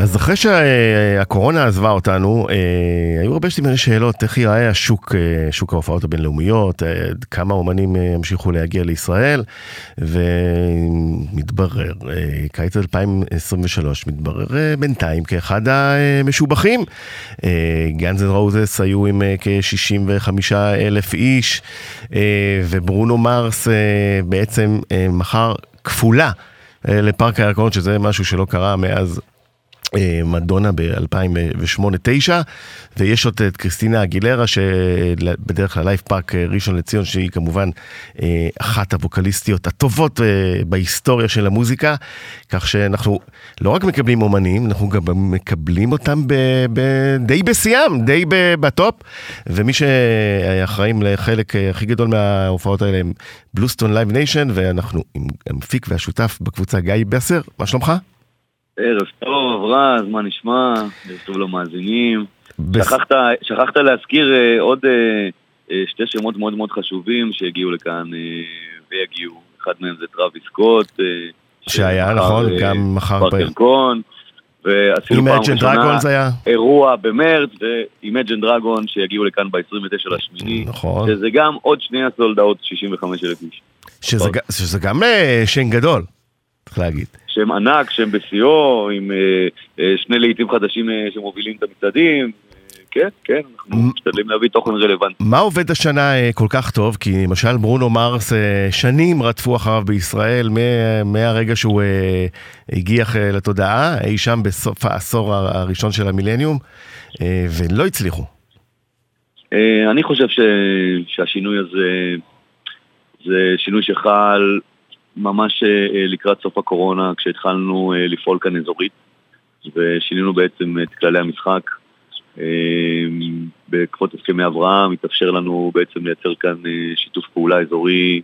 אז אחרי שהקורונה עזבה אותנו, היו הרבה שאלות איך ייראה השוק, שוק ההופעות הבינלאומיות, כמה אומנים ימשיכו להגיע לישראל, ומתברר, קיץ 2023 מתברר בינתיים כאחד המשובחים. גאנז אנד רוזס היו עם כ-65 אלף איש, וברונו מרס בעצם מכר כפולה לפארק הירקון, שזה משהו שלא קרה מאז. מדונה ב-2008-2009, ויש עוד את קריסטינה אגילרה, שבדרך כלל לייף פארק ראשון לציון, שהיא כמובן אחת הווקליסטיות הטובות בהיסטוריה של המוזיקה, כך שאנחנו לא רק מקבלים אומנים, אנחנו גם מקבלים אותם די בשיאם, די בטופ, ומי שאחראים לחלק הכי גדול מההופעות האלה הם בלוסטון לייב ניישן, ואנחנו עם המפיק והשותף בקבוצה גיא בסר, מה שלומך? ערב טוב, רז, מה נשמע? ערב טוב למאזינים. שכחת, שכחת להזכיר אה, עוד אה, אה, שתי שמות מאוד מאוד חשובים שהגיעו לכאן אה, ויגיעו. אחד מהם זה טראביס סקוט. אה, שהיה, נכון, אה, גם מחר... פרקנקון. ועשינו פעם ראשונה אירוע במרץ, ואימג'ן דרגון שיגיעו לכאן ב-29 לשמיני. נכון. שזה גם עוד שנייה sold out 65 אלף איש. שזה, שזה גם שם גדול, צריך להגיד. שם ענק, שם בשיאו, עם אה, אה, שני לעיתים חדשים אה, שמובילים את המצעדים. כן, כן, אנחנו משתדלים להביא תוכן רלוונטי. מה עובד השנה כל כך טוב? כי למשל ברונו מרס שנים רדפו אחריו בישראל מהרגע שהוא הגיע לתודעה, אי שם בסוף העשור הראשון של המילניום, ולא הצליחו. אני חושב שהשינוי הזה זה שינוי שחל ממש אה, לקראת סוף הקורונה, כשהתחלנו אה, לפעול כאן אזורית, ושינינו בעצם את כללי המשחק. אה, בעקבות הסכמי אברהם התאפשר לנו בעצם לייצר כאן שיתוף פעולה אזורי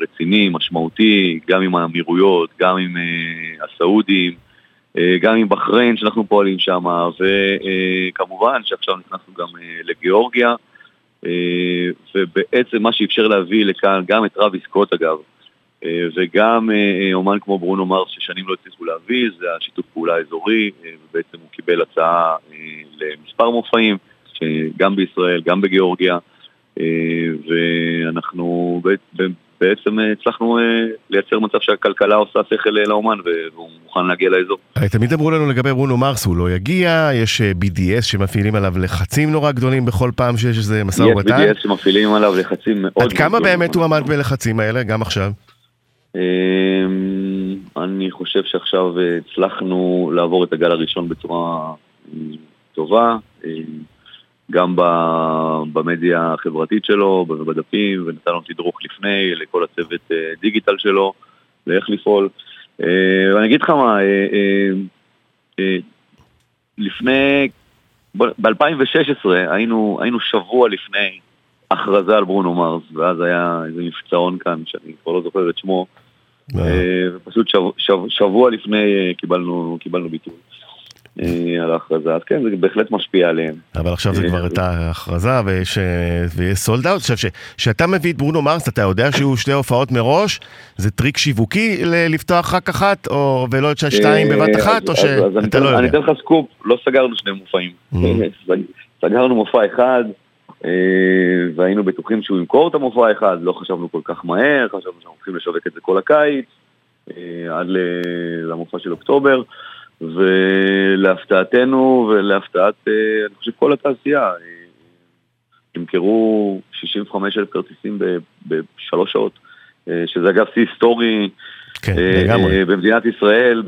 רציני, משמעותי, גם עם האמירויות, גם עם הסעודים, גם עם בחריין שאנחנו פועלים שם, וכמובן שעכשיו נכנסנו גם לגיאורגיה, ובעצם מה שאפשר להביא לכאן גם את רבי סקוט אגב, אה, וגם אה, אה, אומן כמו ברונו מרס ששנים לא הצליחו להביא, זה השיתוף פעולה האזורי, ובעצם הוא קיבל הצעה למספר מופעים, גם בישראל, גם בגיאורגיה, ואנחנו בעצם הצלחנו לייצר מצב שהכלכלה עושה שכל לאומן והוא מוכן להגיע לאזור. תמיד אמרו לנו לגבי ברונו מרס, הוא לא יגיע, יש BDS שמפעילים עליו לחצים נורא גדולים בכל פעם שיש איזה משא ומתן. יש BDS שמפעילים עליו לחצים מאוד גדולים. עד כמה באמת הוא עמד בלחצים האלה, גם עכשיו? אמ, אני חושב שעכשיו הצלחנו לעבור את הגל הראשון בצורה אמ, טובה, אמ, גם במדיה החברתית שלו, בדפים, ונתנו תדרוך לפני לכל הצוות אה, דיגיטל שלו, לאיך לפעול. ואני אגיד לך מה, אה, אה, לפני, ב-2016 היינו, היינו שבוע לפני הכרזה על ברונו מרס, ואז היה איזה מבצעון כאן, שאני כבר לא זוכר את שמו, אה, ופשוט שבוע לפני אה, קיבלנו ביטוי. אה, על ההכרזה, אז כן, זה בהחלט משפיע עליהם. אבל עכשיו זה כבר הייתה הכרזה ויש סולד אאוט. עכשיו, כשאתה מביא את ברונו מרס, אתה יודע שיהיו שתי הופעות מראש? זה טריק שיווקי לפתוח רק אחת, ולא את שתיים בבת אחת, או שאתה לא יודע? אני אתן לך סקופ, לא סגרנו שני מופעים. סגרנו מופע אחד, אה, והיינו בטוחים שהוא ימכור את המופע אחד, לא חשבנו כל כך מהר, חשבנו שאנחנו הולכים לשווק את זה כל הקיץ, אה, עד למופע של אוקטובר, ולהפתעתנו ולהפתעת, אה, אני חושב, כל התעשייה, נמכרו 65 אלף כרטיסים בשלוש שעות, שזה אגב שיא היסטורי. כן, אה, לגמרי. אה, במדינת ישראל,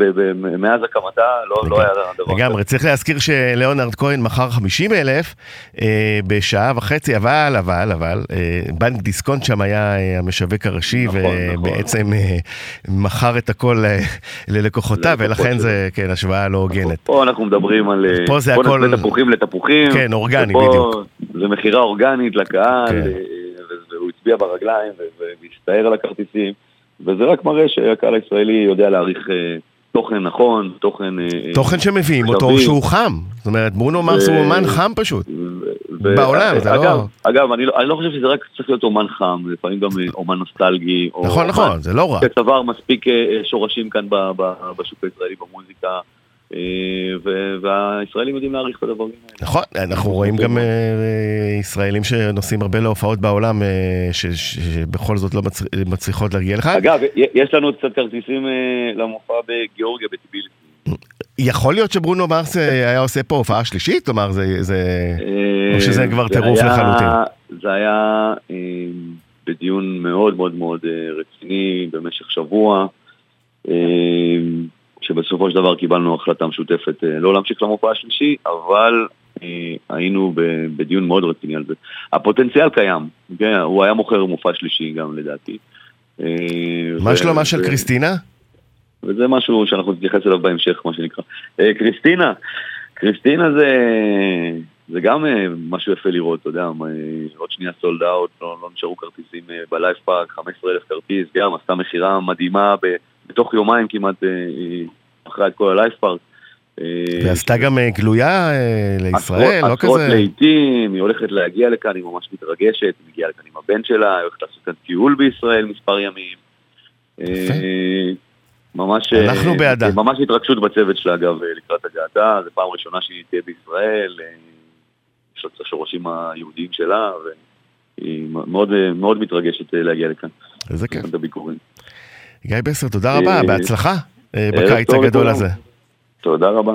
מאז הקמתה, לא, לא היה דבר כזה. לגמרי, צריך להזכיר שלאונרד כהן מכר 50 אלף אה, בשעה וחצי, אבל, אבל, אבל, בנק דיסקונט שם היה המשווק הראשי, נכון, ובעצם נכון. מכר את הכל ללקוחותיו, ולכן זה, כן, השוואה לא הוגנת. פה אנחנו מדברים על... פה זה הכל... בוא תפוחים לתפוחים. כן, אורגני, בדיוק. זה מכירה אורגנית לקהל, כן. והוא הצביע ברגליים והסתער על הכרטיסים. וזה רק מראה שהקהל הישראלי יודע להעריך אה, תוכן נכון, תוכן... אה, תוכן שמביאים אותו שהוא חם. זאת אומרת, ברונו מרס הוא אומן חם פשוט. בעולם, זה לא... אגב, אני לא, אני לא חושב שזה רק צריך להיות אומן חם, לפעמים גם אה, אומן נוסטלגי. נכון, נכון, זה לא רע. שצבר מספיק שורשים כאן בשוק הישראלי במוזיקה. והישראלים יודעים להעריך את הדברים האלה. נכון, אנחנו רואים גם ישראלים שנוסעים הרבה להופעות בעולם, שבכל זאת לא מצליחות להגיע לך. אגב, יש לנו קצת כרטיסים למופע בגיאורגיה, בטיביליסי. יכול להיות שברונו מרס היה עושה פה הופעה שלישית? כלומר, זה... או שזה כבר טירוף לחלוטין? זה היה בדיון מאוד מאוד מאוד רציני במשך שבוע, שבסופו של דבר קיבלנו החלטה משותפת לא להמשיך למופע השלישי, אבל היינו בדיון מאוד רציני על זה. הפוטנציאל קיים, הוא היה מוכר מופע שלישי גם לדעתי. מה שלומה של קריסטינה? וזה משהו שאנחנו נתייחס אליו בהמשך, מה שנקרא. קריסטינה, קריסטינה זה, זה גם משהו יפה לראות, אתה יודע, עוד שנייה sold out, לא, לא נשארו כרטיסים בלייב פארק, 15,000 כרטיס, גם עשתה מכירה מדהימה בתוך יומיים כמעט אחרי את כל הלייב פארק. ועשתה גם גלויה לישראל, לא כזה... עשרות לעיתים, היא הולכת להגיע לכאן, היא ממש מתרגשת, היא מגיעה לכאן עם הבן שלה, היא הולכת לעשות כאן טיול בישראל מספר ימים. ממש, אנחנו בעדה. ממש התרגשות בצוות שלה אגב לקראת הגעתה, זו פעם ראשונה שהיא תהיה בישראל, יש לה את השורשים היהודיים שלה, והיא מאוד, מאוד מתרגשת להגיע לכאן. איזה כיף. גיא בסר, תודה רבה, בהצלחה בקיץ הגדול הזה. תודה רבה.